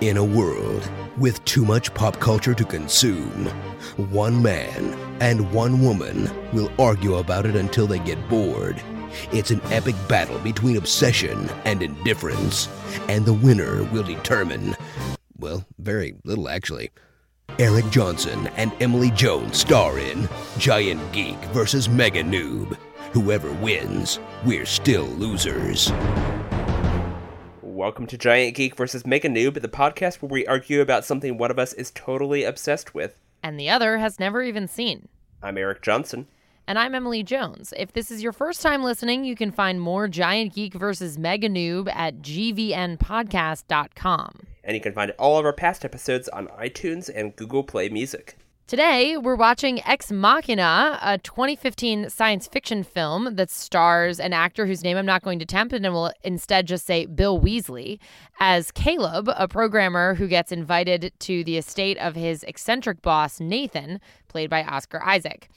In a world with too much pop culture to consume, one man and one woman will argue about it until they get bored. It's an epic battle between obsession and indifference, and the winner will determine, well, very little actually. Eric Johnson and Emily Jones star in Giant Geek versus Mega Noob. Whoever wins, we're still losers. Welcome to Giant Geek versus Mega Noob, the podcast where we argue about something one of us is totally obsessed with. and the other has never even seen. I'm Eric Johnson. And I'm Emily Jones. If this is your first time listening, you can find more Giant Geek versus Mega Noob at gvnpodcast.com. And you can find all of our past episodes on iTunes and Google Play Music. Today, we're watching Ex Machina, a 2015 science fiction film that stars an actor whose name I'm not going to tempt and will instead just say Bill Weasley, as Caleb, a programmer who gets invited to the estate of his eccentric boss, Nathan, played by Oscar Isaac.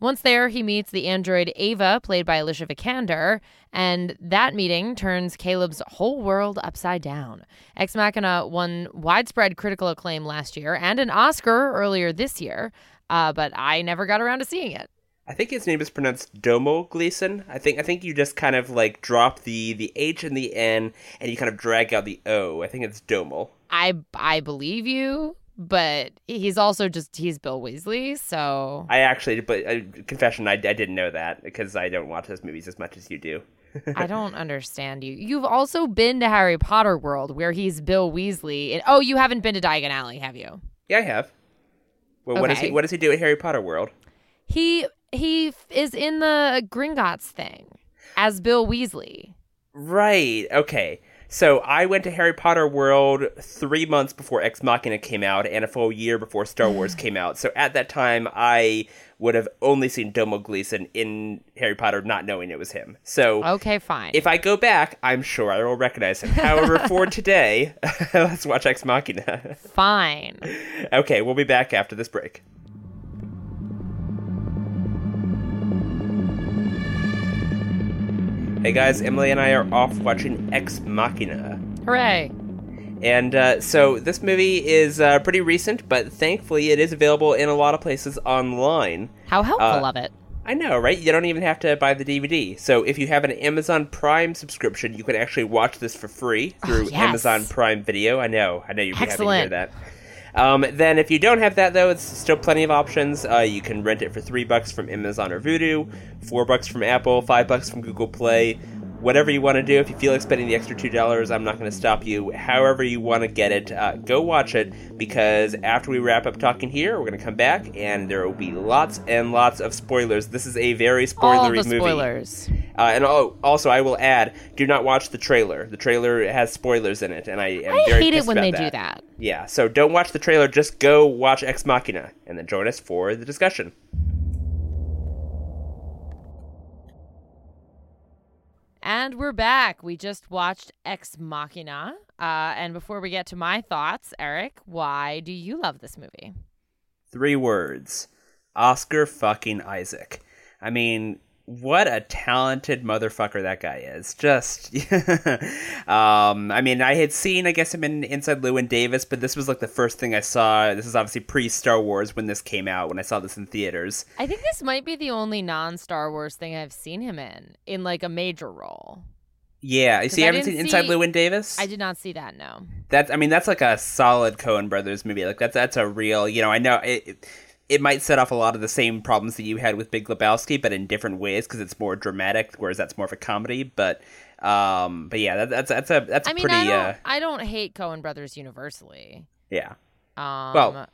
Once there, he meets the android Ava, played by Alicia Vikander, and that meeting turns Caleb's whole world upside down. Ex Machina won widespread critical acclaim last year and an Oscar earlier this year, uh, but I never got around to seeing it. I think his name is pronounced Domo Gleeson. I think I think you just kind of like drop the the H and the N and you kind of drag out the O. I think it's Domo. I I believe you, but he's also just he's Bill Weasley, so I actually, but uh, confession, I, I didn't know that because I don't watch those movies as much as you do. I don't understand you. You've also been to Harry Potter World where he's Bill Weasley. And, oh, you haven't been to Diagon Alley, have you? Yeah, I have. Well, what does he what does he do at Harry Potter World? He he f- is in the Gringotts thing as Bill Weasley. Right. Okay. So I went to Harry Potter World three months before Ex Machina came out, and a full year before Star mm. Wars came out. So at that time, I would have only seen Domo Gleeson in Harry Potter, not knowing it was him. So Okay, fine. if I go back, I'm sure I will recognize him. However, for today, let's watch Ex Machina. fine. okay, we'll be back after this break. Hey guys, Emily and I are off watching Ex Machina. Hooray. And uh, so this movie is uh, pretty recent, but thankfully it is available in a lot of places online. How helpful Uh, of it. I know, right? You don't even have to buy the DVD. So if you have an Amazon Prime subscription, you can actually watch this for free through Oh, yes. Amazon Prime Video. I know, I know you'd be happy to hear that. Um, then if you don't have that though, it's still plenty of options. Uh, you can rent it for three bucks from Amazon or Vudu, four bucks from Apple, five bucks from Google Play. Whatever you want to do, if you feel like spending the extra two dollars, I'm not going to stop you. However you want to get it, uh, go watch it because after we wrap up talking here, we're going to come back and there will be lots and lots of spoilers. This is a very spoilery All the movie. spoilers. Uh, and oh, also, I will add: do not watch the trailer. The trailer has spoilers in it, and I am I very hate it when they do that. Yeah, so don't watch the trailer. Just go watch Ex Machina, and then join us for the discussion. And we're back. We just watched Ex Machina. Uh, and before we get to my thoughts, Eric, why do you love this movie? Three words: Oscar fucking Isaac. I mean, what a talented motherfucker that guy is. Just, um, I mean, I had seen, I guess, him in Inside Llewyn Davis, but this was like the first thing I saw. This is obviously pre Star Wars when this came out. When I saw this in theaters. I think this might be the only non Star Wars thing I've seen him in, in like a major role. Yeah, you see, I haven't seen Inside see- Llewyn Davis. I did not see that, no. That's I mean that's like a solid Coen Brothers movie. Like that's that's a real you know I know it. it it might set off a lot of the same problems that you had with Big Lebowski, but in different ways because it's more dramatic, whereas that's more of a comedy. But, um, but yeah, that, that's that's a that's I mean, pretty I don't, uh, I don't hate Coen Brothers universally. yeah. Um, Well,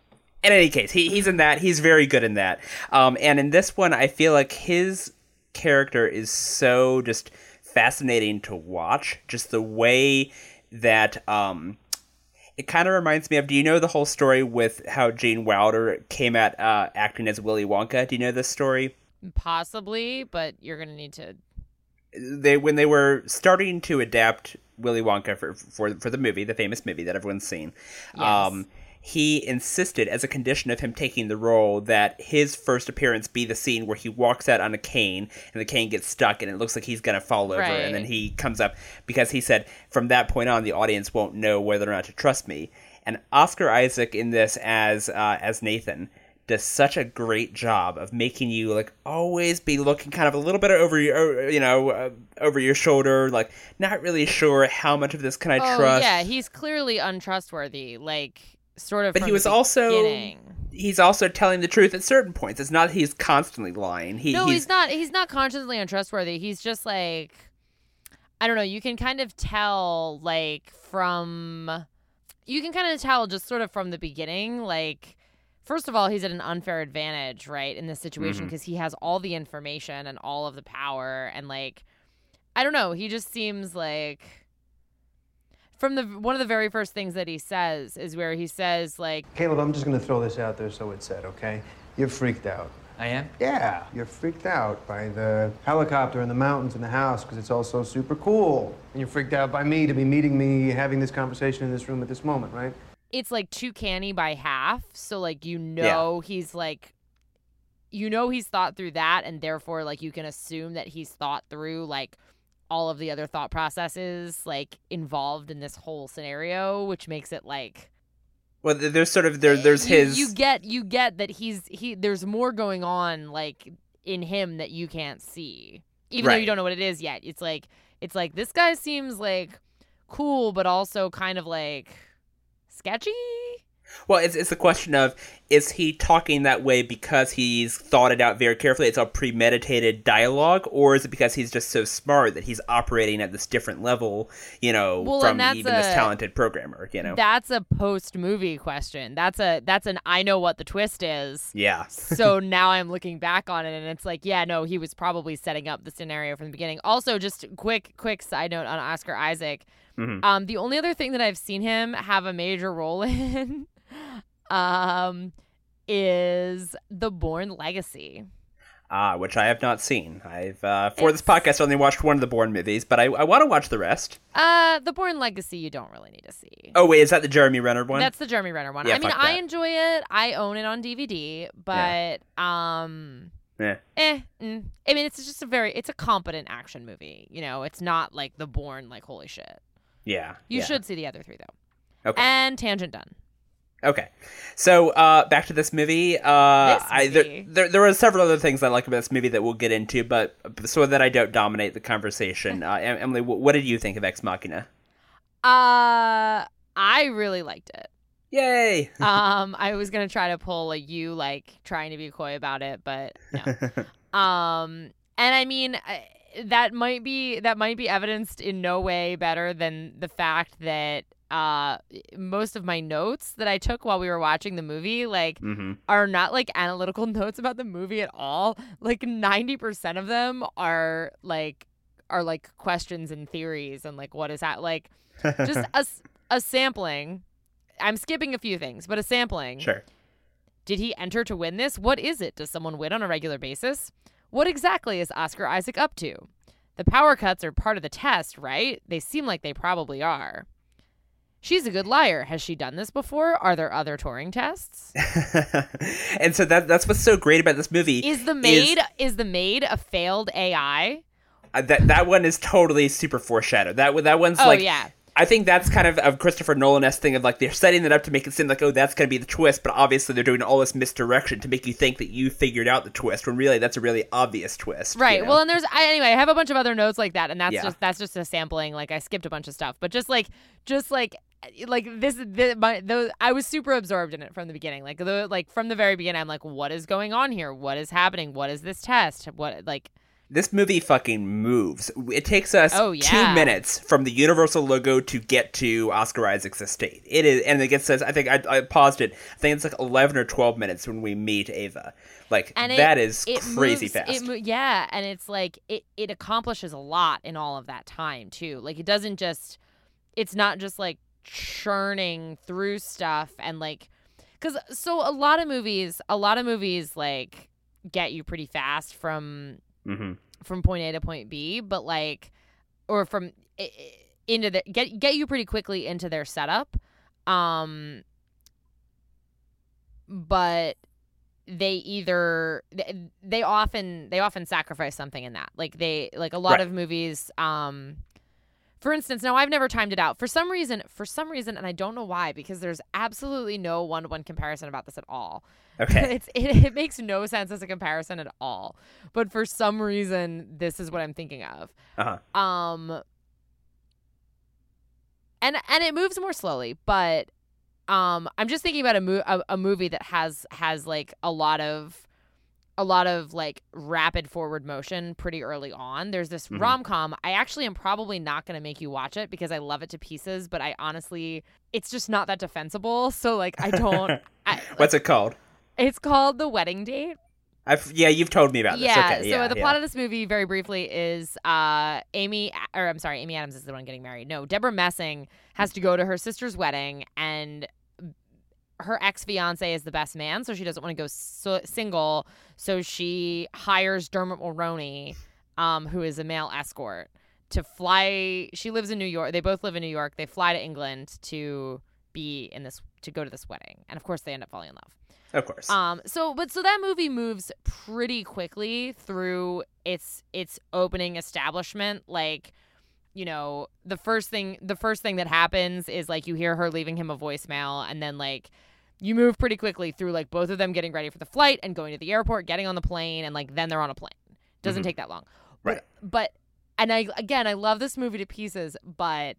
in any case, he, he's in that. He's very good in that. Um, and in this one, I feel like his character is so just fascinating to watch. Just the way that um, it kind of reminds me of. Do you know the whole story with how Gene Wilder came at uh, acting as Willy Wonka? Do you know this story? possibly, but you're gonna need to. They when they were starting to adapt Willy Wonka for for for the movie, the famous movie that everyone's seen. Yes. Um, he insisted, as a condition of him taking the role, that his first appearance be the scene where he walks out on a cane and the cane gets stuck and it looks like he's going to fall over. And then he comes up because he said, from that point on, the audience won't know whether or not to trust me. And Oscar Isaac in this as uh, as Nathan does such a great job of making you like always be looking kind of a little bit over your you know uh, over your shoulder like not really sure how much of this can I oh, trust. yeah, he's clearly untrustworthy. Like sort of. But he was the also beginning. he's also telling the truth at certain points. It's not that he's constantly lying. He, no, he's, he's, not. He's not consciously untrustworthy. He's just like, I don't know. You can kind of tell, like from, you can kind of tell just sort of from the beginning, like. First of all, he's at an unfair advantage, right, in this situation mm-hmm. because he has all the information and all of the power, and like, I don't know. He just seems like from the one of the very first things that he says is where he says like, Caleb, I'm just gonna throw this out there so it's said, okay? You're freaked out. I am? Yeah, you're freaked out by the helicopter and the mountains and the house because it's all so super cool. And you're freaked out by me to be meeting me, having this conversation in this room at this moment, right? it's like too canny by half. So like you know he's like you know he's thought through that and therefore like you can assume that he's thought through like all of the other thought processes like involved in this whole scenario, which makes it like well, there's sort of there eh, there's you, his you get you get that he's he there's more going on like in him that you can't see. Even though you don't know what it is yet. It's like it's like this guy seems like cool but also kind of like sketchy. Well, it's it's a question of is he talking that way because he's thought it out very carefully? It's all premeditated dialogue, or is it because he's just so smart that he's operating at this different level? You know, Well, from even this talented programmer. You know, That's a post movie question. That's a that's an I know what the twist is. yeah, so now I'm looking back on it and it's like, yeah, no, he was probably setting up the scenario from the beginning. Also, just quick quick side note on Oscar Isaac. Mhm. Um, the only other thing that I've seen him have a major role in um is The Bourne Legacy. ah, which I have not seen. I've uh, for this It's- podcast only watched one of the Bourne movies, but I, I want to watch the rest. Uh, The Bourne Legacy you don't really need to see. Oh wait, is that the Jeremy Renner one? That's the Jeremy Renner one. Yeah, I mean, I enjoy it. I own it on DVD, but um Yeah. eh, mm. I mean, it's just a very it's a competent action movie. You know, it's not like The Bourne like holy shit. Yeah, You yeah. should see the other three though. Okay. And tangent done. Okay, so uh, back to this movie. Uh, This I, there, there, there are several other things I like about this movie that we'll get into, but so that I don't dominate the conversation, uh, Emily, what did you think of Ex Machina? Uh, I really liked it. Yay! Um, I was gonna try to pull a you like trying to be coy about it, but no. Um, and I mean that might be that might be evidenced in no way better than the fact that uh most of my notes that I took while we were watching the movie like hmm are not like analytical notes about the movie at all. Like 90% of them are like are like questions and theories and like what is that like just a, a sampling. I'm skipping a few things, but a sampling. Sure. Did he enter to win this? What is it? Does someone win on a regular basis? What exactly is Oscar Isaac up to? The power cuts are part of the test, right? They seem like they probably are. She's a good liar. Has she done this before? Are there other Turing tests? and so that that's what's so great about this movie. Is the maid is, the maid a failed AI? uh, that that one is totally super foreshadowed. That that one's Oh like yeah. I think that's kind of a Christopher Nolan-esque thing of like they're setting it up to make it seem like oh that's gonna be the twist, but obviously they're doing all this misdirection to make you think that you figured out the twist when really that's a really obvious twist. you Right. know? Well, and there's I, anyway. I have a bunch of other notes like that, and that's Yeah. just that's just a sampling. Like I skipped a bunch of stuff, but just like just like like this the, my those I was super absorbed in it from the beginning. Like the like from the very beginning, I'm like, what is going on here? What is happening? What is this test? What like This movie fucking moves. It takes us Oh, two yeah. two minutes from the Universal logo to get to Oscar Isaac's estate. It is, and it gets us. I think I, I paused it. I think it's like eleven or twelve minutes when we meet Ava. Like and it, that is it crazy moves- fast. It, mo- yeah, and it's like it it accomplishes a lot in all of that time too. Like it doesn't just it's not just like churning through stuff and like cuz so a lot of movies, a lot of movies like get you pretty fast from hmm from point A to point B, but like or from into the get get you pretty quickly into their setup. Um but they either they often they often sacrifice something in that. Like they like a lot Right. of movies um for instance, now I've never timed it out. For some reason, for some reason, and I don't know why, because there's absolutely no one to one comparison about this at all. Okay. it's it, it makes no sense as a comparison at all. But for some reason, this is what I'm thinking of. Uh-huh. Um and and it moves more slowly, but um I'm just thinking about a, mo- a, a movie that has has like a lot of a lot of like rapid forward motion pretty early on. There's this Mhm. rom com. I actually am probably not going to make you watch it because I love it to pieces, but I honestly, it's just not that defensible. So like, I don't. I, What's it called? It's called The Wedding Date. I've yeah, you've told me about this. Yeah. Okay, so yeah, the yeah. plot of this movie, very briefly, is uh, Amy, or I'm sorry, Amy Adams is the one getting married. No, Debra Messing has to go to her sister's wedding, and her ex fiance is the best man, so she doesn't want to go so- single. So she hires Dermot Mulroney, um, who is a male escort, to fly. She lives in New York. They both live in New York. They fly to England to be in this to go to this wedding, and of course they end up falling in love. Of course. Um. So, but so that movie moves pretty quickly through its its opening establishment. Like, you know, the first thing the first thing that happens is like you hear her leaving him a voicemail, and then like you move pretty quickly through like both of them getting ready for the flight and going to the airport, getting on the plane, and like then they're on a plane. Doesn't Mhm. take that long. Right. But, but and I again I love this movie to pieces, but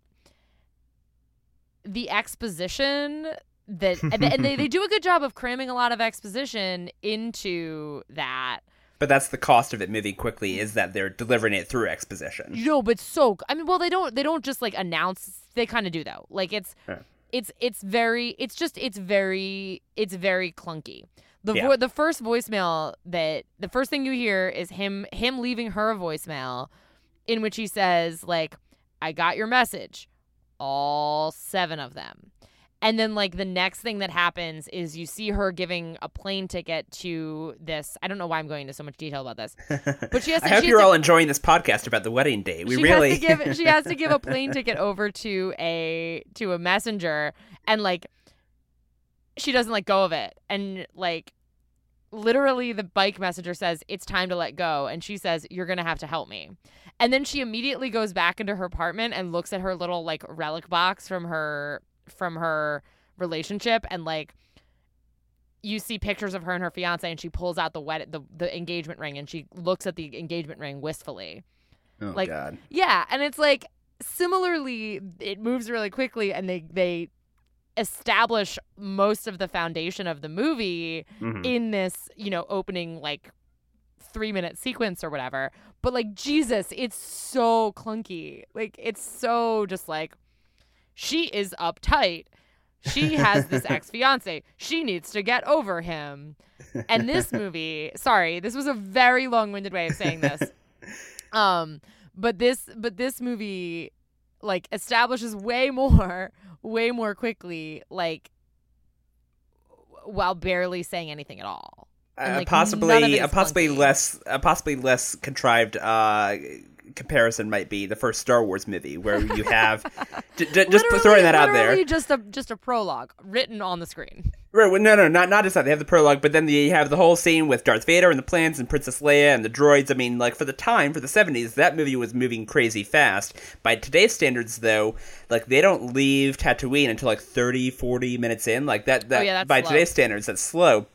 the exposition that and and they, they do a good job of cramming a lot of exposition into that. But that's the cost of it moving quickly is that they're delivering it through exposition. No, but so I mean, well, they don't they don't just like announce. They kind of do though. Like it's Yeah. it's it's very it's just it's very it's very clunky. The Yeah. vo- the first voicemail that the first thing you hear is him him leaving her a voicemail in which he says like I got your message all seven of them. And then like the next thing that happens is you see her giving a plane ticket to this I don't know why I'm going into so much detail about this. But she has I to, hope she you're to- all enjoying this podcast about the wedding day. We really has to give she has to give a plane ticket over to a to a messenger and like she doesn't let go of it and like literally the bike messenger says it's time to let go and she says you're gonna have to help me and then she immediately goes back into her apartment and looks at her little like relic box from her from her relationship and like you see pictures of her and her fiance and she pulls out the wed- the, the engagement ring and she looks at the engagement ring wistfully oh, like- God. yeah, and it's like similarly it moves really quickly and they they establish most of the foundation of the movie Mhm. in this, you know, opening like 3 minute sequence or whatever. But like Jesus, it's so clunky. Like it's so just like she is uptight. She has this ex-fiance. She needs to get over him. And this movie, sorry, this was a very long-winded way of saying this. Um, but this but this movie like establishes way more, way more quickly, like while barely saying anything at all. And, Uh, like, of possibly a possibly clunky. less a possibly less contrived uh, comparison might be the first Star Wars movie where you have j- j- just Literally- throwing that out there. Just a just a prologue written on the screen. Right, well, no, no, not not just that. They have the prologue, but then you have the whole scene with Darth Vader and the plans and Princess Leia and the droids. I mean, like for the time, for the seventies, that movie was moving crazy fast. By today's standards, though, like they don't leave Tatooine until like 30, 40 minutes in. Like that, that Oh, yeah, that's by slow. today's standards, that's slow.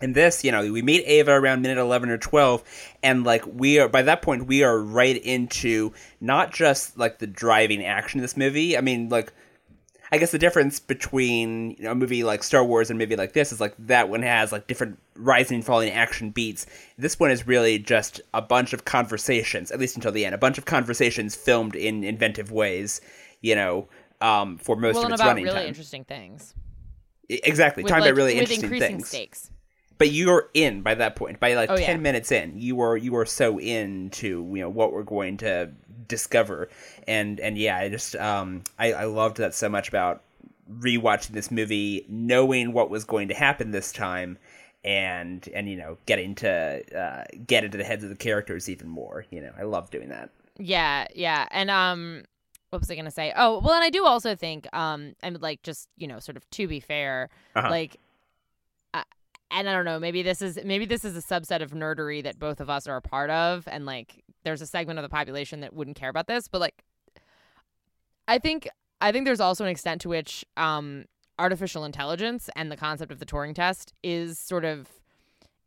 And this, you know, we meet Ava around minute 11 or 12, and like we are, by that point, we are right into not just like the driving action of this movie. I mean, like, I guess the difference between you know, a movie like Star Wars and a movie like this is like that one has like different rising and falling action beats. This one is really just a bunch of conversations, at least until the end, a bunch of conversations filmed in inventive ways, you know, um, for most well, of its about running really time. interesting things. Exactly, With, talking like, about really with interesting increasing things stakes. But you're in by that point by like Oh, 10 yeah. minutes in you are you are so into you know what we're going to discover and and yeah i just um i i loved that so much about rewatching this movie knowing what was going to happen this time and and you know getting to uh, get into the heads of the characters even more you know i love doing that Yeah, yeah. And um what was I gonna say? Oh, well and I do also think, um, and like just, you know, sort of to be fair, Uh-huh. like and I don't know, maybe this is maybe this is a subset of nerdery that both of us are a part of, and like there's a segment of the population that wouldn't care about this, but like I think I think there's also an extent to which um, artificial intelligence and the concept of the Turing test is sort of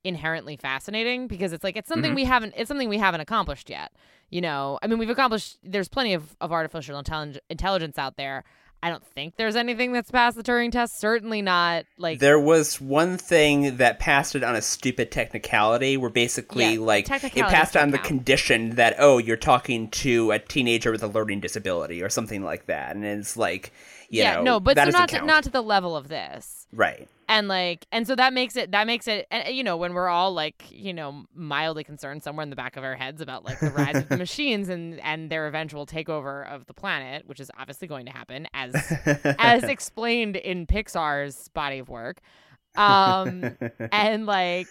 inherently fascinating because it's like it's something Mhm. we haven't it's something we haven't accomplished yet. You know, I mean, we've accomplished. There's plenty of, of artificial intellig- intelligence out there. I don't think there's anything that's passed the Turing test. Certainly not like There was one thing that passed it on a stupid technicality, where basically, Yeah, like, it passed on the count. condition that oh, you're talking to a teenager with a learning disability or something like that, and it's like, you yeah, know, no, but so not to, not to the level of this. right. and like and so that makes it that makes it and you know when we're all like you know mildly concerned somewhere in the back of our heads about like the rise of the machines and and their eventual takeover of the planet which is obviously going to happen as as explained in pixar's body of work um and like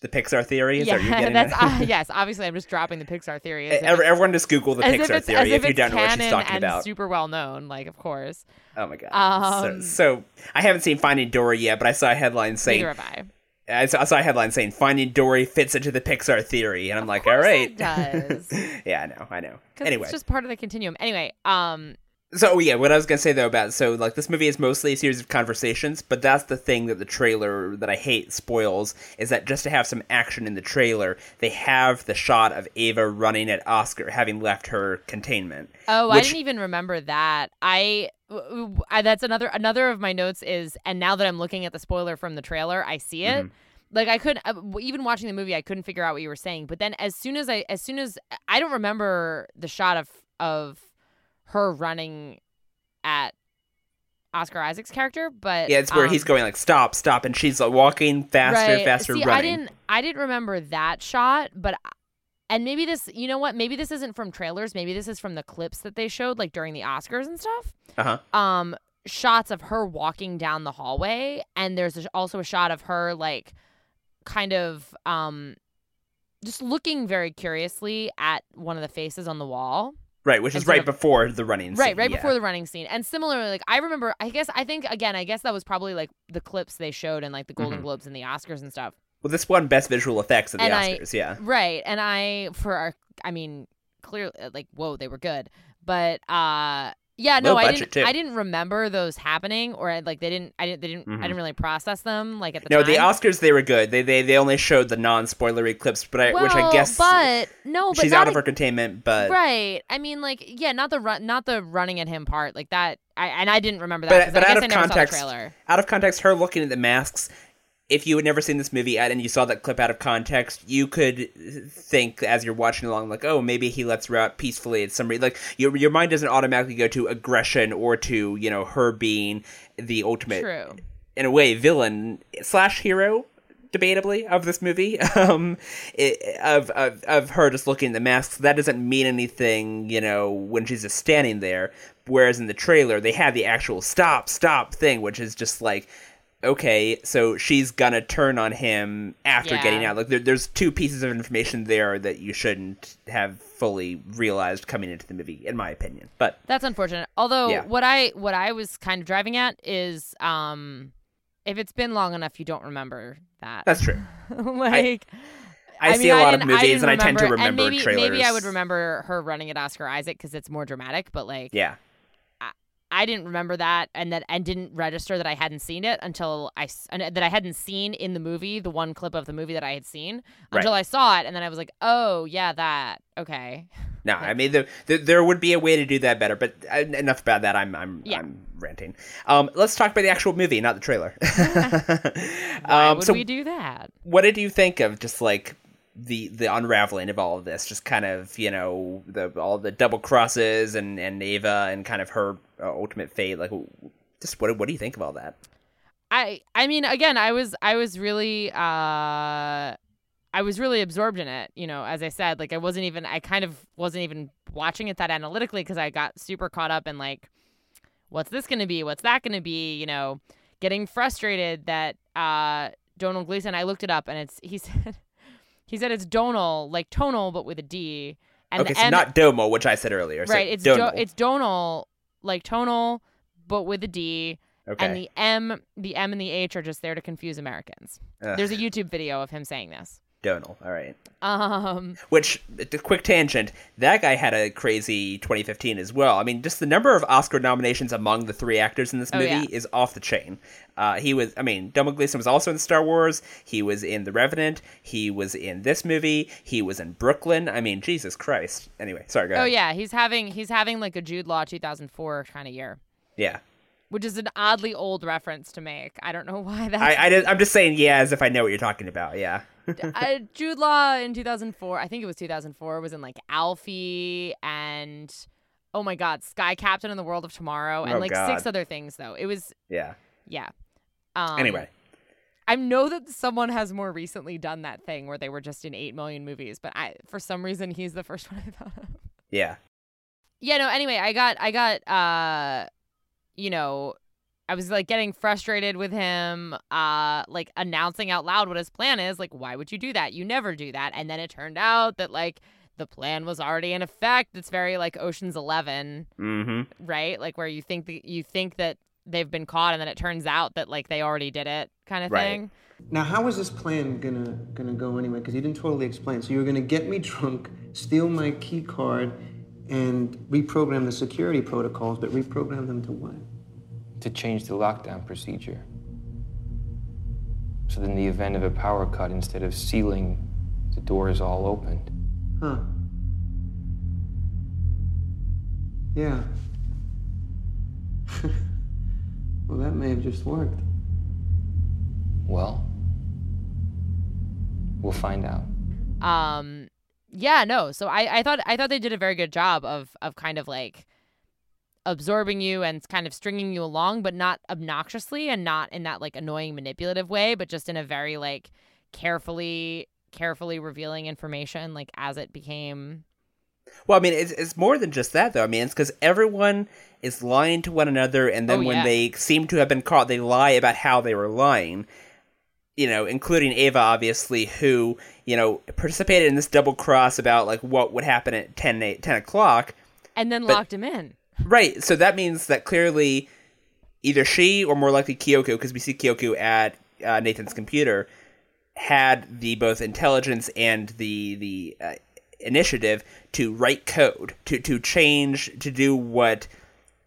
the Pixar theory. Is that yeah getting that's uh, yes obviously i'm just dropping the pixar theory Everyone just Google the as if Pixar theory if, if you don't know what she's talking and about. super well known like of course Oh my god. Um, so, so I haven't seen Finding Dory yet, but I saw a headline saying neither have i I saw, I saw a headline saying Finding Dory fits into the Pixar theory, and I'm like, all right, it does. yeah, I know, I know. Anyway, it's just part of the continuum anyway um so yeah, what I was gonna say though about so like this movie is mostly a series of conversations, but that's the thing that the trailer that I hate spoils is that just to have some action in the trailer, they have the shot of Ava running at Oscar, having left her containment. Oh, I didn't even remember that. I that's another another of my notes is, and now that I'm looking at the spoiler from the trailer, I see it. Mhm. Like I couldn't uh, even watching the movie, I couldn't figure out what you were saying. But then as soon as I, as soon as I don't remember the shot of of her running at Oscar Isaac's character, but Yeah, it's where um, he's going like stop, stop, and she's like, walking faster, right. faster, See, I didn't, I didn't remember that shot, but. And maybe this, you know what? Maybe this isn't from trailers. Maybe this is from the clips that they showed, like during the Oscars and stuff. Uh huh. um shots of her walking down the hallway and there's also a shot of her like kind of um just looking very curiously at one of the faces on the wall Right, which is right of- before the running. right scene, right yeah. before the running scene and similarly like i remember i guess i think again i guess that was probably like the clips they showed in like the golden Mhm. globes and the oscars and stuff Well, this won best visual effects at the And I- Oscars. yeah. right and i for our i mean clearly like whoa they were good but uh yeah no i didn't too. i didn't remember those happening or I- like they didn't i didn't they didn't i Mhm. didn't really process them like at the No, time the Oscars they were good. They they, they only showed the non-spoilery clips, but I, which I guess but no but she's out of a- her containment. But right i mean like yeah not the run not the running at him part like that i and i didn't remember that but, but I out of I never context, saw the trailer out of context, her looking at the masks. If you had never seen this movie and you saw that clip out of context, you could think as you're watching along, like, oh, maybe he lets her out peacefully at some re- like your your mind doesn't automatically go to aggression or to you know her being the ultimate true. in a way villain slash hero debatably of this movie. Um it, of, of of her just looking at the masks that doesn't mean anything you know when she's just standing there. Whereas in the trailer they have the actual stop stop thing which is just like okay so she's gonna turn on him after Yeah. getting out like there, there's two pieces of information there that you shouldn't have fully realized coming into the movie in my opinion but That's unfortunate. Although Yeah. what I what I was kind of driving at is um if it's been long enough you don't remember that. that's true like i, see mean, a I lot of I movies didn't and i tend to remember and maybe, trailers Maybe I would remember her running at Oscar Isaac because it's more dramatic, but like yeah I didn't remember that and that and didn't register that I hadn't seen it until I that I hadn't seen in the movie the one clip of the movie that I had seen Right. until I saw it and then I was like, "Oh, yeah, that. Okay." No, I mean the, the, there would be a way to do that better, but uh, enough about that. I'm I'm Yeah. I'm ranting. Um, let's talk about the actual movie, not the trailer. Why um, would so, we do that? what did you think of just like the the unraveling of all of this? Just kind of you know the all the double crosses and and Ava and kind of her uh, ultimate fate. Like, just what what do you think of all that? I I mean again I was I was really uh I was really absorbed in it, you know, as I said, like I wasn't even I kind of wasn't even watching it that analytically cuz I got super caught up in like what's this going to be? What's that going to be, you know, getting frustrated that uh Donald Gleeson I looked it up and it's he said he said it's Donal like tonal but with a D and okay, the so M- not Domo, which I said earlier. so right, it's Donal. Do- it's Donal like tonal but with a D okay. and the M, the M and the H are just there to confuse Americans. Ugh. There's a YouTube video of him saying this. Donal. All right. Um, Which, quick tangent, that guy had a crazy 2015 as well. I mean, just the number of Oscar nominations among the three actors in this Oh, movie yeah. is off the chain. Uh, he was, I mean, Domhnall Gleeson was also in Star Wars. He was in The Revenant. He was in this movie. He was in Brooklyn. I mean, Jesus Christ. Anyway, sorry, go oh ahead. yeah, he's having he's having like a Jude Law 2004 kind of year, Yeah. which is an oddly old reference to make. I don't know why that. I, I I'm just saying, yeah, as if I know what you're talking about. Yeah. Uh, Jude Law in 2004, I think it was 2004, was in like Alfie and oh my god, Sky Captain in the World of Tomorrow and Oh, like God. six other things though. It was Yeah. yeah. Um, Anyway. I know that someone has more recently done that thing where they were just in 8 million movies, but I for some reason he's the first one I thought of. Yeah. Yeah, no, anyway, I got I got uh you know, I was like getting frustrated with him uh like announcing out loud what his plan is. Like why would you do that? You never do that. And then it turned out that like the plan was already in effect. It's very like Ocean's 11, Mm-hmm. right? Like where you think that you think that they've been caught and then it turns out that like they already did it kind of Right. thing. Now, how is this plan gonna gonna go anyway? Because you didn't totally explain. So you were gonna get me drunk, steal my key card, and reprogram the security protocols, but reprogram them to what? To change the lockdown procedure. So that in the event of a power cut, instead of sealing the doors all opened, Huh. Yeah. well, that may have just worked. well, we'll find out. um yeah no so i i thought i thought they did a very good job of of kind of like absorbing you and kind of stringing you along but not obnoxiously and not in that like annoying manipulative way but just in a very like carefully carefully revealing information like as it became Well, I mean, it's, it's more than just that, though. I mean, it's because everyone is lying to one another, and then Oh, when they seem to have been caught, they lie about how they were lying. You know, including Ava, obviously, who you know participated in this double cross about like what would happen at 10, a- 10 o'clock. and then But- locked him in Right. So that means that clearly, either she or more likely Kyoko, because we see Kyoko at uh, Nathan's computer, had the both intelligence and the the uh, initiative to write code to to change to do what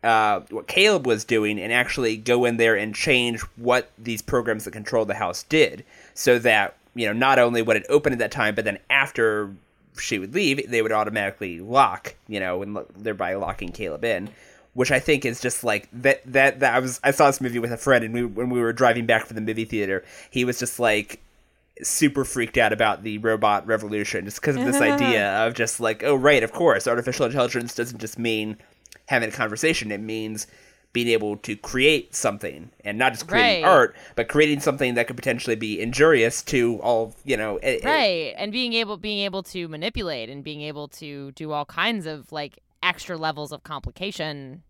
uh, what Caleb was doing and actually go in there and change what these programs that control the house did, so that you know not only would it opened at that time, but then after she would leave, they would automatically lock, you know, and thereby locking Caleb in. Which I think is just like that. That that I was. I saw this movie with a friend, and we when we were driving back from the movie theater, he was just like super freaked out about the robot revolution, just because of this idea of just like, oh right, of course, artificial intelligence doesn't just mean having a conversation; it means being able to create something, and not just creating Right. art, but creating something that could potentially be injurious to all. You know, eh, right and being able being able to manipulate and being able to do all kinds of like extra levels of complication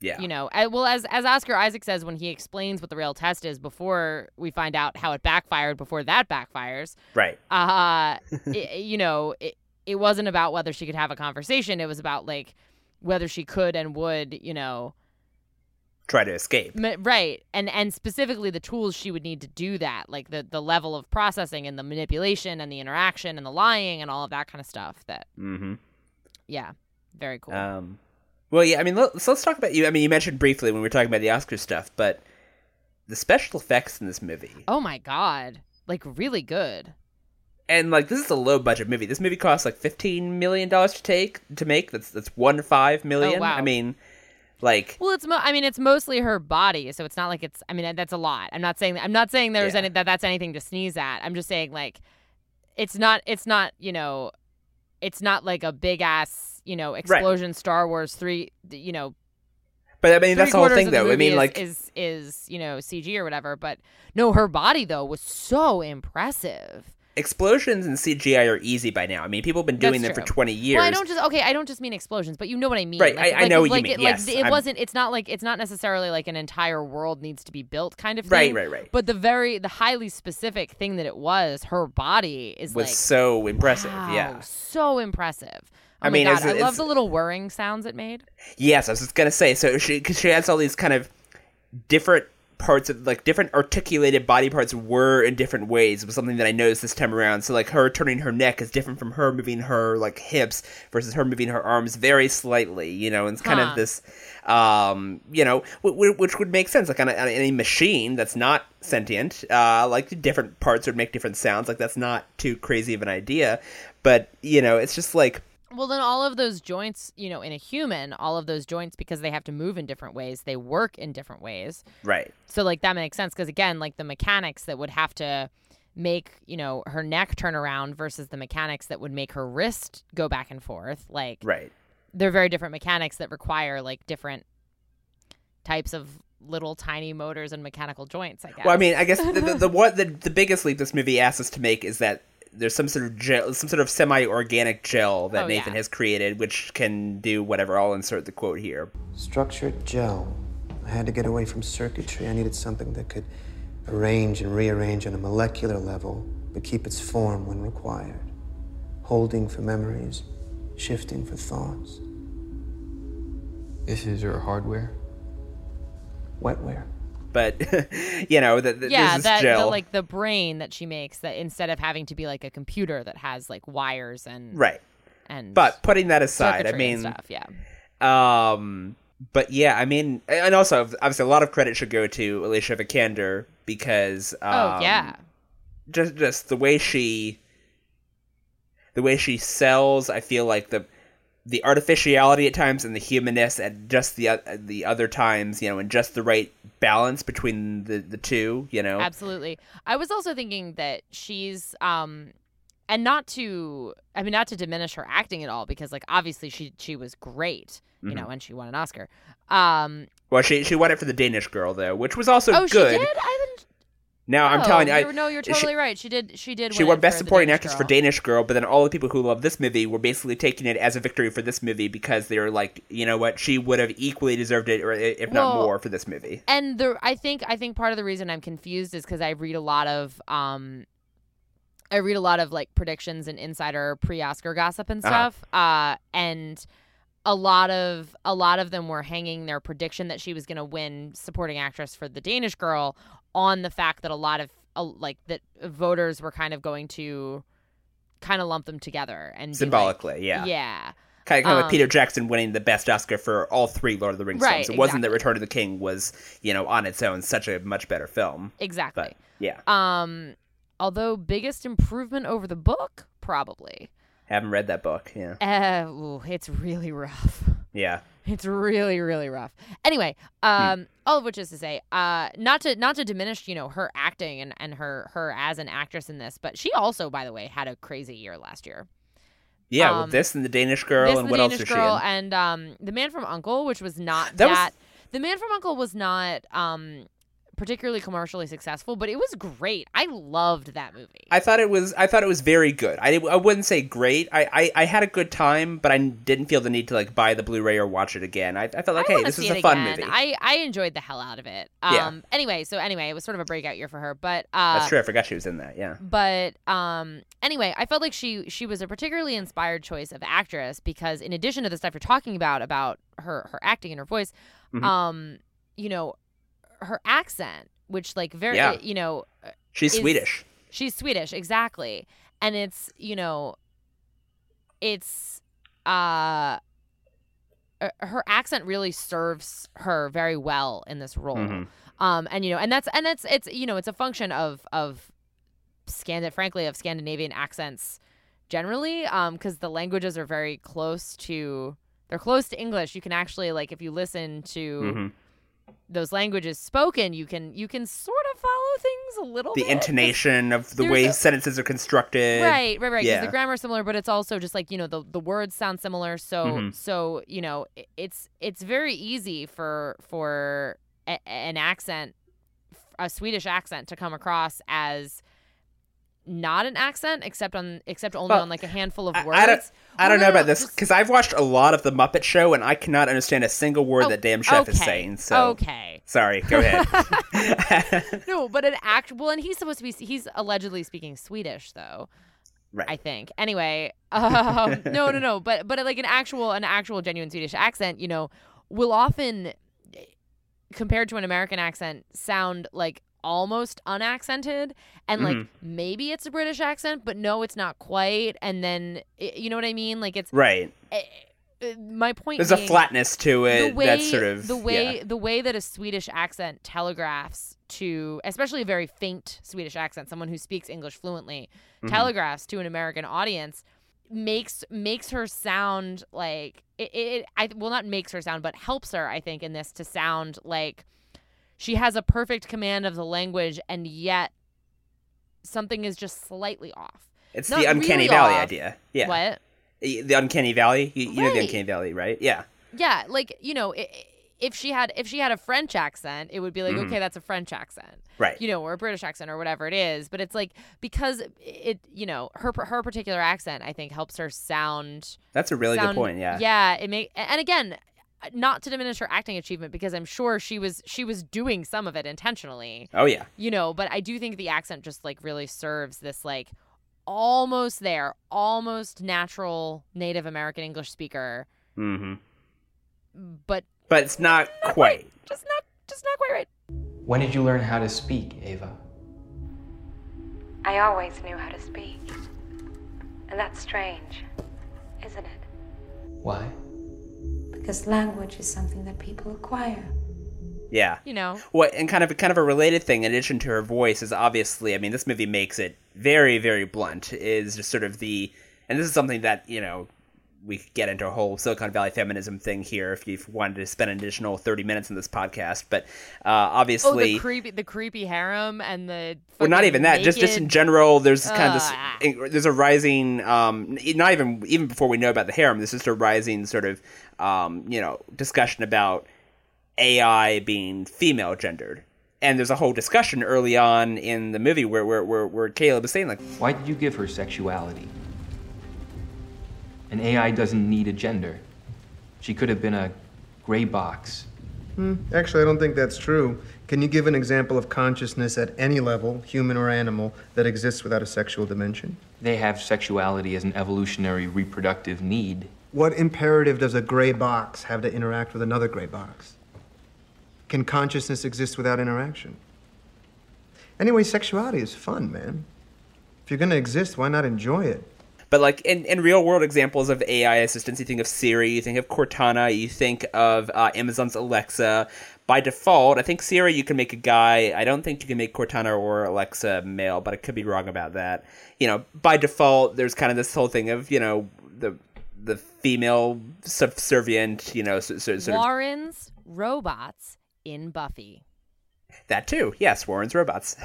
Yeah. you know well as as oscar isaac says when he explains what the real test is before we find out how it backfired before that backfires Right. uh it, you know it, it wasn't about whether she could have a conversation it was about like whether she could and would you know Try to escape. right and and specifically the tools she would need to do that like the the level of processing and the manipulation and the interaction and the lying and all of that kind of stuff that Mm-hmm. yeah very cool Um, well, yeah. I mean, let, so let's talk about you. I mean, you mentioned briefly when we were talking about the Oscar stuff, but the special effects in this movie, oh my god like really good and like this is a low budget movie. This movie costs like fifteen million dollars to take to make. That's that's one five million. Oh, wow. I mean, like Well, it's mo- I mean it's mostly her body, so it's not like it's I mean that's a lot. I'm not saying I'm not saying there's Yeah. any that that's anything to sneeze at. I'm just saying like it's not it's not, you know, it's not like a big ass, you know, explosion Star Wars 3, you know, But I mean, that's the whole thing, though. I mean, is, like, is is, you know, CG or whatever, but no, her body though was so impressive. Explosions and CGI are easy by now. I mean, people have been doing That's them for 20 years. Well, I don't just okay. I don't just mean explosions, but you know what I mean. Right, Like, I- I like- know what you mean, It, yes, like, it I'm- wasn't. It's not like it's not necessarily like an entire world needs to be built kind of Right, thing. right, right. But the very the highly specific thing that it was, her body is was like so impressive. wow, Yeah. so impressive. Oh I mean, god, I love the little whirring sounds it made. Yes, I was just gonna say. So she, cause she has all these kind of different parts of like different articulated body parts were in different ways was something that I noticed this time around. So like her turning her neck is different from her moving her like hips versus her moving her arms very slightly, you know, and it's kind Huh. of this um, you know, w- w- which would make sense like on, a, on any machine that's not sentient, uh, like different parts would make different sounds. Like that's not too crazy of an idea, but you know, it's just like Well, then all of those joints, you know, in a human, all of those joints, because they have to move in different ways, they work in different ways. right. So, like, that makes sense because, again, like the mechanics that would have to make, you know, her neck turn around versus the mechanics that would make her wrist go back and forth, like, Right. they're very different mechanics that require, like, different types of little tiny motors and mechanical joints, I guess. Well, I mean, I guess the the, the what the, the biggest leap this movie asks us to make is that there's some sort of gel, some sort of semi-organic gel that Oh, Nathan yeah. has created, which can do whatever. I'll insert the quote here. Structured gel. I had to get away from circuitry. I needed something that could arrange and rearrange on a molecular level, but keep its form when required. Holding for memories, shifting for thoughts. This is your hardware. Wetware. But you know, that the, yeah, that the, like the brain that she makes that instead of having to be like a computer that has like wires and right. and But putting that aside, I mean, stuff, yeah. Um, but yeah, I mean, and also obviously a lot of credit should go to Alicia Vikander because um, Oh yeah. just just the way she the way she sells i feel like the the artificiality at times and the humanness at just the o- the other times you know and just the right balance between the the two you know Absolutely. I was also thinking that she's um and not to I mean not to diminish her acting at all because like obviously she she was great, you Mm-hmm. know, and she won an Oscar. Um well she she won it for the danish girl though which was also Oh, good she did? I didn't now i'm oh, telling you I, no, you're she- totally right. She did she did she won best supporting actress for danish girl but then all the people who love this movie were basically taking it as a victory for this movie because they were like you know what she would have equally deserved it or if not more for this movie and the I think I think part of the reason I'm confused is because I read a lot of um I read a lot of like predictions and insider pre-Oscar gossip and Uh-huh. stuff. Uh and a lot of a lot of them were hanging their prediction that she was going to win supporting actress for the Danish girl on the fact that a lot of uh, like that voters were kind of going to kind of lump them together and be like- symbolically yeah yeah. kind of, kind of like Um, Peter Jackson winning the best Oscar for all three Lord of the Rings Right, films. It wasn't that. Return of the King was, you know, on its own such a much better film. Exactly. But yeah, Um although biggest improvement over the book probably. haven't read that book. Yeah, Uh, ooh, it's really rough. yeah, It's really, really rough. Anyway, Hmm. um, all of which is to say, uh, not to not to diminish, you know, her acting and, and her her as an actress in this, but she also, by the way, had a crazy year last year. yeah. Um, with this and the Danish Girl this and what Danish else is girl she in? and um, the Man from Uncle, which was not That that. was- The Man from Uncle was not um particularly commercially successful, but it was great. I loved that movie. I thought it was. I thought it was very good. I, I wouldn't say great. I, I, I had a good time, but I didn't feel the need to like buy the Blu-ray or watch it again. I, I felt like, I hey, this is a fun again. movie. I, I enjoyed the hell out of it. Um, Yeah. Anyway, so anyway, it was sort of a breakout year for her, but uh, That's true. I forgot she was in that. Yeah. but um anyway i felt like she she was a particularly inspired choice of actress because in addition to the stuff you're talking about about her her acting and her voice Mhm. um you know her accent which like very Yeah. you know She's is- Swedish. she's swedish exactly and it's you know it's uh uh, her accent really serves her very well in this role Mhm. um and you know and that's and that's it's you know it's a function of of Scand frankly of Scandinavian accents generally um because the languages are very close to they're close to English you can actually like if you listen to Mhm. Those languages spoken you can you can sort of follow things a little The bit intonation of the there's way a- sentences are constructed. Right, right, right. Yeah. the grammar's similar, but it's also just like you know the the words sound similar. So Mhm. so you know it's it's very easy for for a, an accent, a Swedish accent, to come across as not an accent, except on except only Well, on like a handful of words. I don't, I don't no, know no, about this because I've watched a lot of the Muppet Show and I cannot understand a single word Oh, that damn chef is saying. So okay. sorry, go ahead. No, but an actual, and he's supposed to be. He's allegedly speaking Swedish, though. right. I think. Anyway, um, no, no, no. But but like an actual an actual genuine Swedish accent, you know, will often compared to an American accent sound like almost unaccented and like Mm-hmm. maybe it's a British accent but no it's not quite and then you know what I mean like it's Right. uh, my point There's a flatness to the it way that's sort of the way yeah. the way that a Swedish accent telegraphs to especially a very faint Swedish accent, someone who speaks English fluently, Mm-hmm. telegraphs to an American audience makes makes her sound like it, it I well not makes her sound but helps her I think in this to sound like she has a perfect command of the language and yet something is just slightly off. It's not the uncanny really valley off. idea. Yeah. What? The uncanny valley. You, you know the uncanny valley, right? Yeah. Yeah, like you know, if she had if she had a French accent, it would be like, Mm-hmm. okay, that's a French accent, Right. You know, or a British accent or whatever it is. But it's like because it, you know, her her particular accent, I think, helps her sound. That's a really sound, good point. Yeah. yeah. It make and again, not to diminish her acting achievement because I'm sure she was she was doing some of it intentionally, Oh yeah. you know. But I do think the accent just like really serves this like almost there, almost natural Native American English speaker, hmm but But it's not quite. just not just not quite right. When did you learn how to speak, Ava? I always knew how to speak. And that's strange, isn't it? Why? Because language is something that people acquire. Yeah. You know, What and kind of kind of a related thing in addition to her voice is obviously I mean this movie makes it very very blunt is just sort of the and this is something that you know we could get into a whole Silicon Valley feminism thing here if you've wanted to spend an additional 30 minutes in this podcast but uh, oh, obviously the creepy, the creepy harem and the. well not even that just just in general there's this kind of this there's a rising um not even even before we know about the harem there's just a rising sort of um you know discussion about ai being female gendered and there's a whole discussion early on in the movie where where where, where caleb is saying like Why did you give her sexuality? An AI doesn't need a gender. She could have been a gray box. Hmm. Actually, I don't think that's true. Can you give an example of consciousness at any level, human or animal, that exists without a sexual dimension? They have sexuality as an evolutionary reproductive need. What imperative does a gray box have to interact with another gray box? Can consciousness exist without interaction? Anyway, sexuality is fun, man. If you're gonna exist, why not enjoy it? But like in, in real world examples of AI assistants, you think of Siri, you think of Cortana, you think of uh, Amazon's Alexa. By default, I think Siri you can make a guy. I don't think you can make Cortana or Alexa male, but I could be wrong about that. You know, by default, there's kind of this whole thing of you know the the female subservient. You know, so, so, sort of Warren's robots in Buffy. That too. Yes, Warren's robots.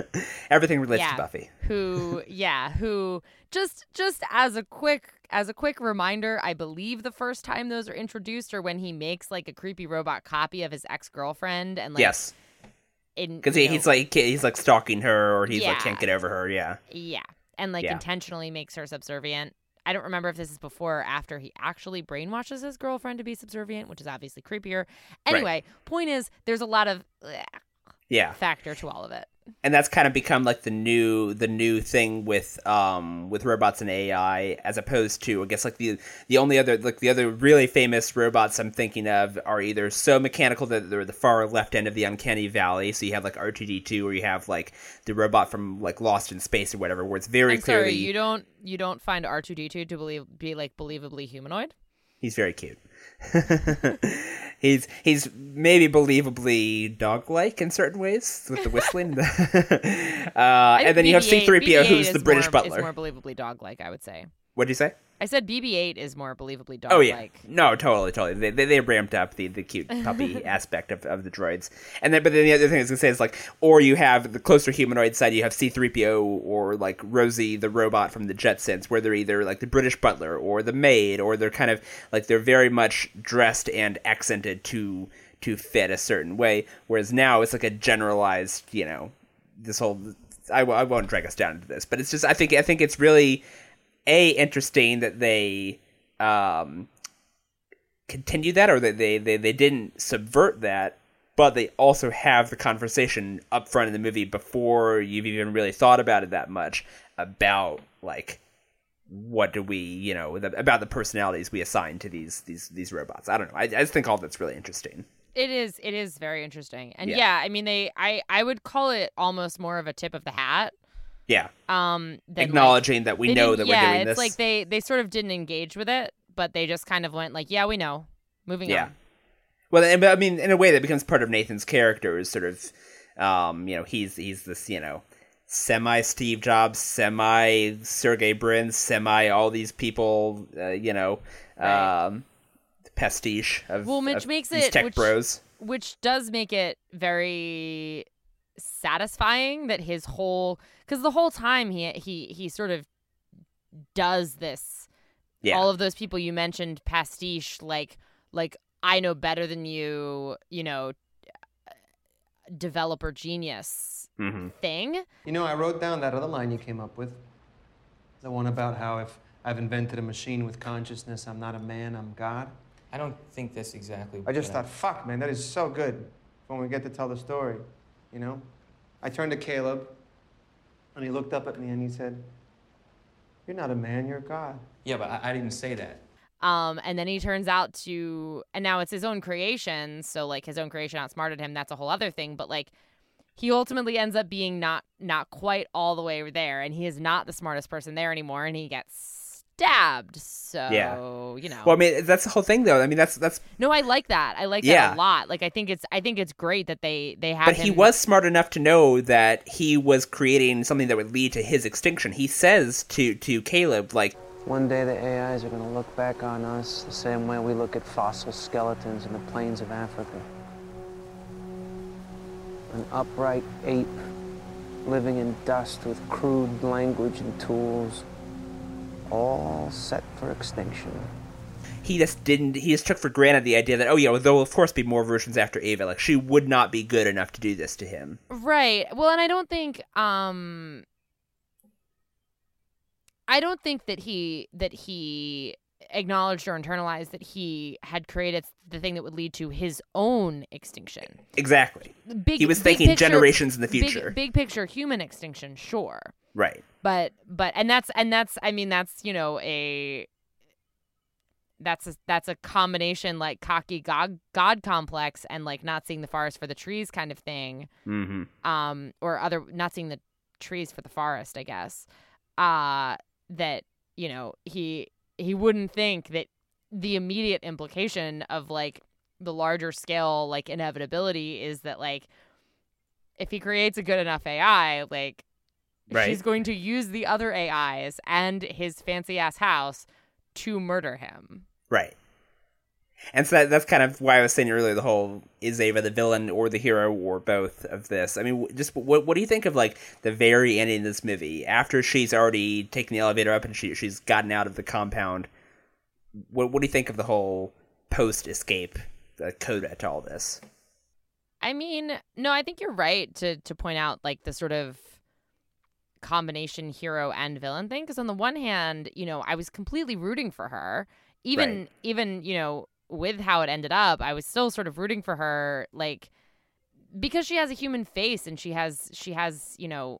Everything relates yeah, to Buffy. who yeah, who just just as a quick as a quick reminder, I believe the first time those are introduced are when he makes like a creepy robot copy of his ex girlfriend and like yes, in because he, he's like he's like stalking her, or he's like can't get over her. Yeah. yeah, and like Yeah. intentionally makes her subservient. I don't remember if this is before or after he actually brainwashes his girlfriend to be subservient, which is obviously creepier. Anyway, point is, there's a lot of Yeah. factor to all of it. and that's kind of become like the new the new thing with um with robots and AI as opposed to I guess like the the only other like the other really famous robots I'm thinking of are either so mechanical that they're the far left end of the uncanny valley so you have like R2D2 or you have like the robot from like Lost in Space or whatever where it's very I'm clearly sorry, you don't you don't find R two D two to believe be like believably humanoid? he's very cute he's he's maybe believably dog like in certain ways with the whistling. Uh, and then think you have BB-8 C3PO BB-8 who's the British more, butler. Is more believably dog-like, I would say. what'd you say I said BB-8 is more believably dog. Oh yeah, no, totally, totally. They, they they ramped up the, the cute puppy aspect of, of the droids, and then but then the other thing I was gonna say is like, or you have the closer humanoid side, you have C three PO or like Rosie the robot from the Jetsons, where they're either like the British butler or the maid, or they're kind of like they're very much dressed and accented to to fit a certain way. Whereas now it's like a generalized, you know, this whole. I, I won't drag us down into this, but it's just I think I think it's really a interesting that they um continue that or that they, they they didn't subvert that but they also have the conversation up front in the movie before you've even really thought about it that much about like what do we you know the, about the personalities we assign to these these these robots i don't know i, I just think all that's really interesting It is. It is very interesting, and yeah. Yeah. I mean, they. I. I would call it almost more of a tip of the hat. Yeah, Um, like- acknowledging that we know that we're yeah, doing it's this. like they they sort of didn't engage with it, but they just kind of went like, yeah, we know. Moving yeah. on. Well, and, but I mean, in a way, that becomes part of Nathan's character. Is sort of, um, you know, he's he's this, you know, semi Steve Jobs, semi Sergey Brin, semi all these people, uh, you know, Right. um, pastiche of Well, Mitch of makes these it- tech which- bros. which does make it very satisfying that his whole because the whole time he he he sort of does this Yeah, all of those people you mentioned pastiche like like i know better than you you know developer genius hmm thing You know, I wrote down that other line you came up with. The one about how if I've invented a machine with consciousness, I'm not a man, I'm God. I don't think that's exactly. I just you know, thought, fuck, man, that is so good when we get to tell the story, you know? I turned to Caleb, and he looked up at me and he said, You're not a man, you're God. Yeah, but I, I didn't say that. um and then he turns out to and now it's his own creation so like his own creation outsmarted him that's a whole other thing but like he ultimately ends up being not not quite all the way there and he is not the smartest person there anymore and he gets stabbed so Yeah. you know Well, I mean, that's the whole thing, though. I mean, that's that's. no i like that i like Yeah. that a lot like i think it's i think it's great that they they have But he was smart enough to know that he was creating something that would lead to his extinction. He says to to Caleb, like, One day the AIs are gonna look back on us the same way we look at fossil skeletons in the plains of Africa. An upright ape living in dust with crude language and tools, all set for extinction. he just didn't he just took for granted the idea that oh yeah well, there will of course be more versions after ava like she would not be good enough to do this to him Right. Well, and I don't think um I don't think that he that he acknowledged or internalized that he had created the thing that would lead to his own extinction. exactly Big he was big thinking picture- generations in the big- future Big, picture human extinction, sure. Right. But but and that's and that's I mean that's, you know, a that's a, that's a combination like cocky god god complex and like not seeing the forest for the trees kind of thing. Mm-hmm. Um or other not seeing the trees for the forest i guess. Uh that you know he he wouldn't think that the immediate implication of like the larger scale like inevitability is that like if he creates a good enough ai like Right. she's going to use the other ais and his fancy ass house to murder him. Right. And so that, that's kind of why i was saying earlier the whole is ava the villain or the hero or both of this? I mean just what, what do you think of like the very ending of this movie? After she's already taken the elevator up and she, she's gotten out of the compound what, what do you think of the whole post escape uh, coda to all this? I mean, no, I think you're right to to point out like the sort of combination hero and villain thing because on the one hand, you know, I was completely rooting for her. Even Right. even, you know, with how it ended up, I was still sort of rooting for her like because she has a human face and she has she has, you know,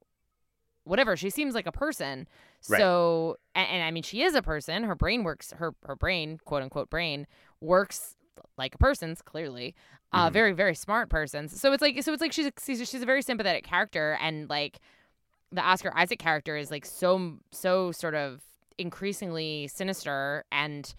whatever, she seems like a person. Right. So and, and I mean she is a person. Her brain works her her brain, quote unquote brain, works like a person's clearly uh Mhm. very very smart person's so it's like so it's like she's a, she's, she's a very sympathetic character and like the oscar isaac character is like so so sort of increasingly sinister and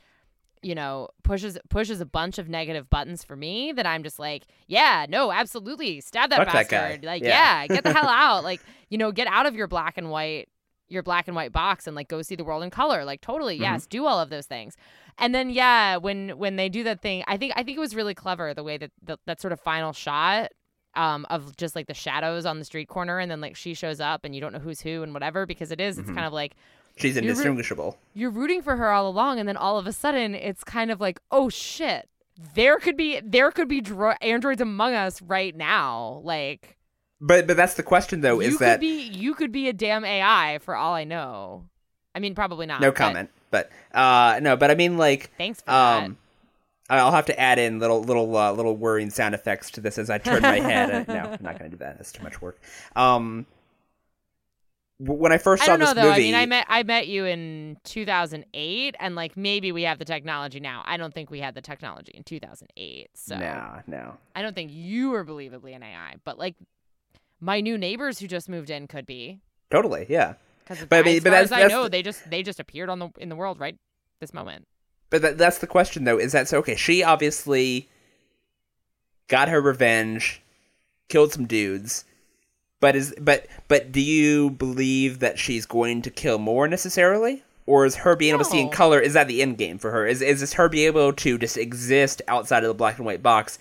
you know pushes pushes a bunch of negative buttons for me that i'm just like yeah no absolutely stab that Fuck that bastard. Like Yeah. yeah get the hell out. Like you know get out of your black and white your black and white box and like go see the world in color. Like totally Mm-hmm. yes do all of those things. And then yeah when when they do that thing i think i think it was really clever the way that the, that sort of final shot um of just like the shadows on the street corner and then like she shows up and you don't know who's who and whatever because it is, it's Mhm. kind of like she's You're indistinguishable. you're rooting for her all along and then all of a sudden it's kind of like oh shit there could be there could be dro- androids among us right now like but but that's the question though you is could that be you could be a damn ai for all i know. I mean probably not no comment but uh no but i mean like thanks for that. um I'll have to add in little little uh, little worrying sound effects to this as I turn my head. Uh, no, I'm not going to do that. That's too much work. Um, when I first I saw don't know this though. movie, I mean, I met I met you in 2008, and like maybe we have the technology now. I don't think we had the technology in 2008. So no, no. I don't think you were believably an AI, but like my new neighbors who just moved in could be. Totally, yeah. Because I mean- as but far that's- as I know, the- they just they just appeared on the in the world right this moment. But that, that's the question, though. Is that so? Okay, she obviously got her revenge, killed some dudes, but is but but do you believe that she's going to kill more necessarily, or is her being able to see in color? Is that the end game for her? Is is this her being able to just exist outside of the black and white box?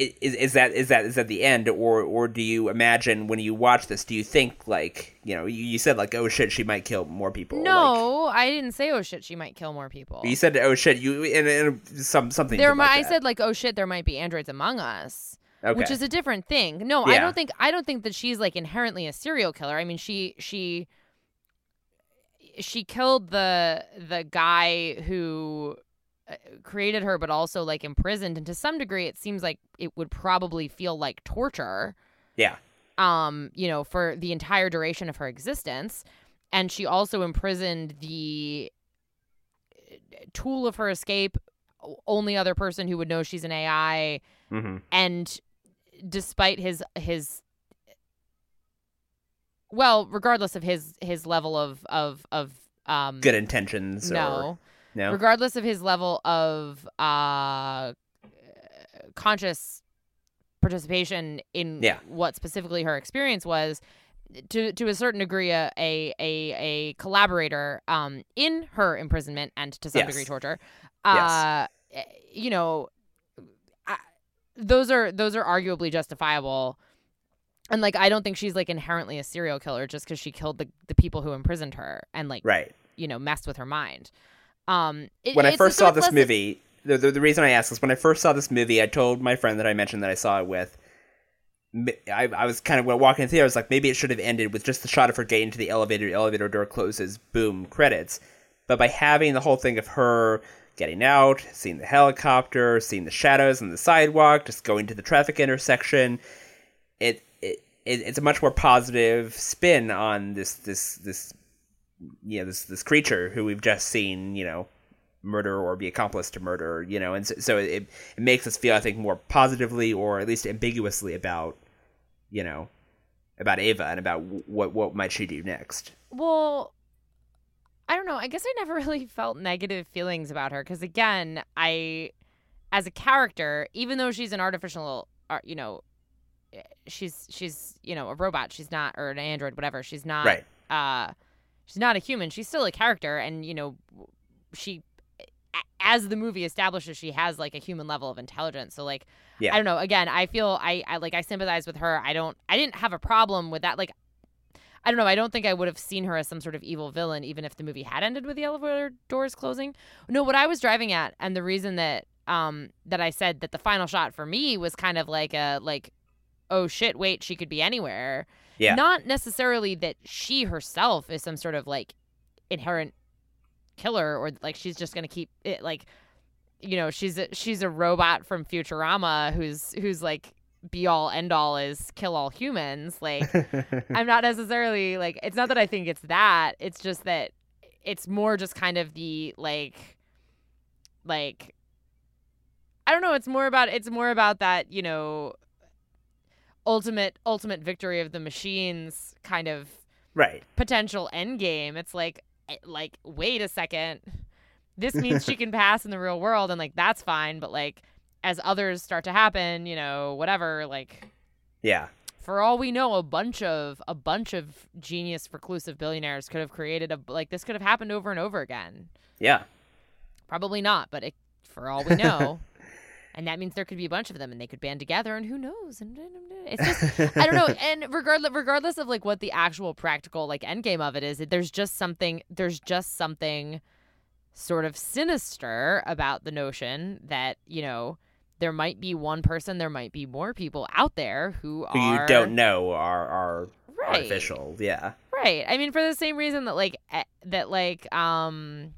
Is, is that is that is that the end, or or do you imagine when you watch this? Do you think like you know you, you said like oh shit she might kill more people? like- No, I didn't say oh shit she might kill more people. you said, "Oh shit!" You and, and some something. there like might I said like oh shit there might be androids among us. okay. which is a different thing. No, I don't think I don't think that she's like inherently a serial killer. I mean, she she she killed the the guy who created her but also like imprisoned and to some degree it seems like it would probably feel like torture. Yeah, um you know for the entire duration of her existence. And she also imprisoned the uh, tool of her escape only other person who would know she's an AI hmm and despite his his well regardless of his his level of of of um good intentions. no. or, no. regardless of his level of uh conscious participation in Yeah. what specifically her experience was to to a certain degree a a a, a collaborator um in her imprisonment and to some Yes. degree torture Yes. uh you know I, those are those are arguably justifiable and like i don't think she's like inherently a serial killer just because she killed the, the people who imprisoned her and like right. you know messed with her mind um it- When I first saw this movie, the, the the reason I asked is when I first saw this movie, I told my friend that I mentioned that I saw it with. I, I was kind of walking through. I was like, maybe it should have ended with just the shot of her getting to the elevator. The elevator door closes. Boom, credits. But by having the whole thing of her getting out, seeing the helicopter, seeing the shadows on the sidewalk, just going to the traffic intersection, it it, it it's a much more positive spin on this this this you know this this creature who we've just seen you know murder or be accomplice to murder you know and so, so it it makes us feel I think more positively or at least ambiguously about you know about Ava and about what what might she do next. well i don't know i guess i never really felt negative feelings about her because again i as a character even though she's an artificial uh, you know eh, she's she's you know a robot she's not or an android whatever she's not Right. uh she's not a human. She's still a character and you know she as the movie establishes she has like a human level of intelligence. So like Yeah. i don't know. Again i feel I, I like i sympathize with her. I don't i didn't have a problem with that. Like i don't know. I don't think i would have seen her as some sort of evil villain even if the movie had ended with the elevator doors closing. No what i was driving at and the reason that um that i said that the final shot for me was kind of like a like oh shit wait she could be anywhere Yeah. not necessarily that she herself is some sort of like inherent killer or like she's just gonna keep it like you know she's a, she's a robot from Futurama who's who's like be all end all is kill all humans like I'm not necessarily like it's not that I think it's that it's just that it's more just kind of the like like I don't know it's more about it's more about that you know ultimate ultimate victory of the machines kind of right. potential end game it's like eh, like wait a second this means she can pass in the real world and like that's fine but like as others start to happen you know whatever like Yeah. for all we know a bunch of a bunch of genius reclusive billionaires could have created a like this could have happened over and over again Yeah. probably not but it, for all we know and that means there could be a bunch of them and they could band together and who knows and it's just i don't know and regardless regardless of like what the actual practical like end game of it is there's just something there's just something sort of sinister about the notion that you know there might be one person there might be more people out there who Who are you don't know are are right artificial. Yeah. Right. I mean, for the same reason that like eh, that like um,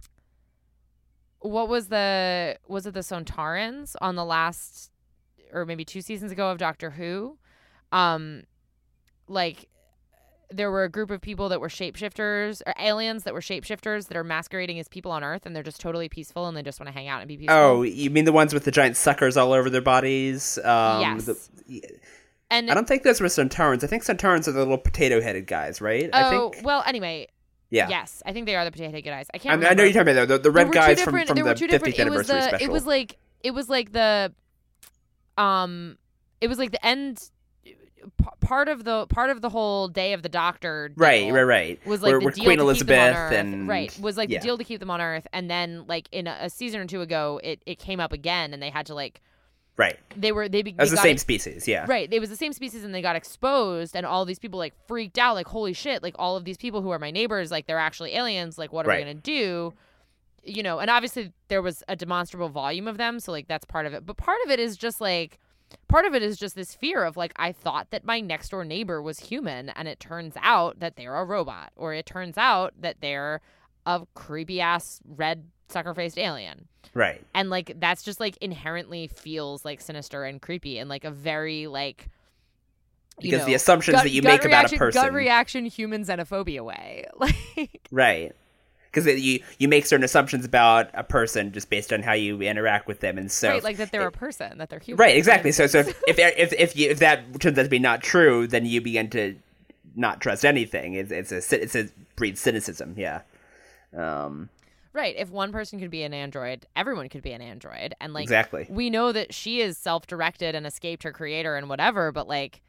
what was the was it the Sontarans on the last or maybe two seasons ago of Doctor Who, um, like there were a group of people that were shapeshifters or aliens that were shapeshifters that are masquerading as people on Earth and they're just totally peaceful and they just want to hang out and be peaceful. Oh, you mean the ones with the giant suckers all over their bodies? Um, Yes. the- and I don't think those were Sontarans. I think Sontarans are the little potato-headed guys, right? oh I think. well, anyway, Yeah. yes, I think they are the potato head guys. I I, can't. mean, I know you're talking about the, the red guys from, from the were two 50th different. It was anniversary the. special. It was like it was like the, um, it was like the end. Part of the part of the whole day of the Doctor, right, right, right. was like Where- the deal Queen to Elizabeth keep them on Earth. and right was like yeah. the deal to keep them on Earth, and then like in a, a season or two ago, it it came up again, and they had to like Right. they were they, be- As they the same ex- species, yeah. Right. It was the same species and they got exposed and all these people like freaked out, like, holy shit, like all of these people who are my neighbors, like they're actually aliens, like what are Right. we gonna do? You know, and obviously there was a demonstrable volume of them, so like that's part of it. But part of it is just like part of it is just this fear of like I thought that my next door neighbor was human and it turns out that they're a robot. Or it turns out that they're a creepy ass red sucker faced alien Right. and like that's just like inherently feels like sinister and creepy and like a very like you Because know, the assumptions gut- that you make about a person. gut reaction human xenophobia way like Right. Because you you make certain assumptions about a person just based on how you interact with them, and so right like that they're a person that they're human right exactly. So so if if if if, you, if that turns out to be not true, then you begin to not trust anything. It's it's a it's a breeds cynicism. Yeah. Um. Right if one person could be an android everyone could be an android and like Exactly. we know that she is self-directed and escaped her creator and whatever but like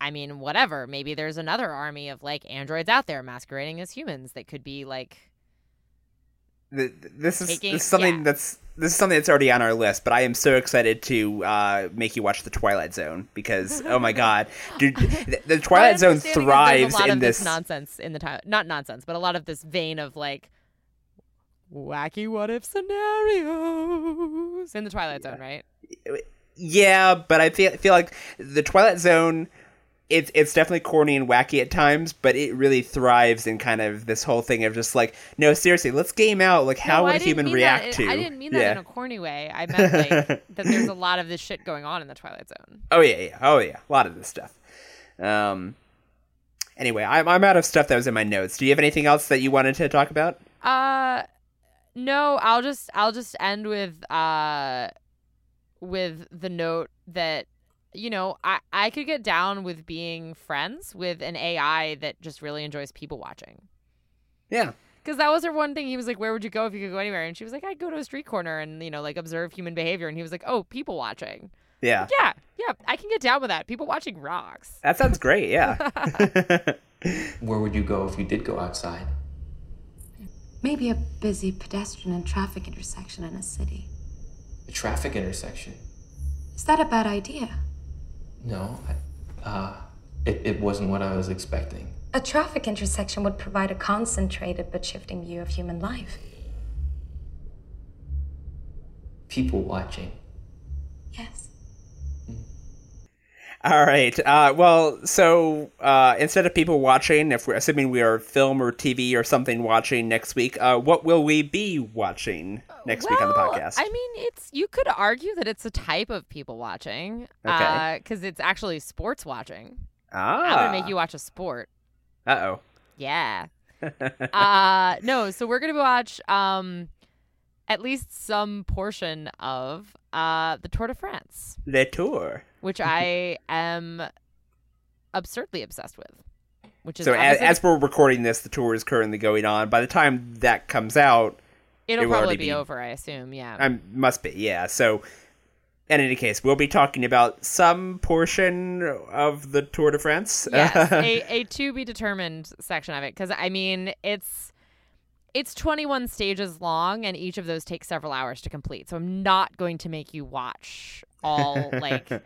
I mean, whatever. Maybe there's another army of like androids out there masquerading as humans that could be like th- th- this is, Taking- this is something yeah. that's this is something that's already on our list, but I am so excited to uh, make you watch the Twilight Zone because oh my god, dude, the, the Twilight Zone understanding is there's thrives a lot in of this. nonsense in the time. Not nonsense, but a lot of this vein of like wacky what if scenarios in the Twilight Zone, right? Yeah, but I feel feel like the Twilight Zone. It's it's definitely corny and wacky at times, but it really thrives in kind of this whole thing of just like, no, seriously, let's game out like how No, would a human react that. to? I didn't mean that yeah. in a corny way. I meant like that there's a lot of this shit going on in the Twilight Zone. Oh yeah, yeah, oh yeah, a lot of this stuff. Um. Anyway, I'm I'm out of stuff that was in my notes. Do you have anything else that you wanted to talk about? Uh no, I'll just I'll just end with uh with the note that you know, I I could get down with being friends with an AI that just really enjoys people watching. Yeah. Because that was her one thing. He was like, "Where would you go if you could go anywhere?" And she was like, "I'd go to a street corner and you know, like observe human behavior." And he was like, "Oh, people watching." Yeah. Yeah, yeah, I can get down with that. People watching rocks. That sounds great. Yeah. Where would you go if you did go outside? Maybe a busy pedestrian and traffic intersection in a city. A traffic intersection? Is that a bad idea? No, I, uh, it, it wasn't what I was expecting. A traffic intersection would provide a concentrated but shifting view of human life. People watching. Yes. All right. Uh, well, so uh, instead of people watching, if we're assuming we are film or TV or something watching next week, uh, what will we be watching next week on the podcast? I mean, it's you could argue that it's a type of people watching, Okay. because it's actually sports watching. ah. I'm gonna make you watch a sport. Uh oh. Yeah. uh no, so we're gonna watch um at least some portion of uh the Tour de France, The Tour. Which mm-hmm. I am absurdly obsessed with. Which is So as, as we're recording this, the tour is currently going on. By the time that comes out, it'll it probably be, be- over, I assume. Yeah. I must be yeah. So in any case, we'll be talking about some portion of the Tour de France. yes, a, a to be determined section of it because I mean it's it's 21 stages long and each of those takes several hours to complete. So I'm not going to make you watch all like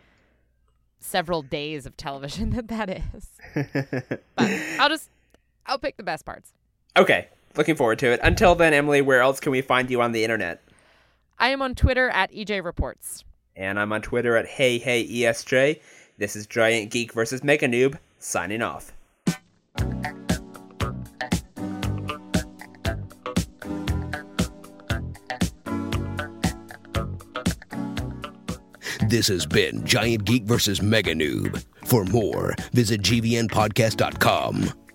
several days of television that that is. But I'll just I'll pick the best parts. okay, looking forward to it. Until then, Emily, where else can we find you on the internet? I am on Twitter at EJ Reports. And I'm on Twitter at Hey Hey ESJ. This is Giant Geek versus Mega Noob signing off. This has been Giant Geek versus Mega Noob. For more, visit GVNpodcast.com.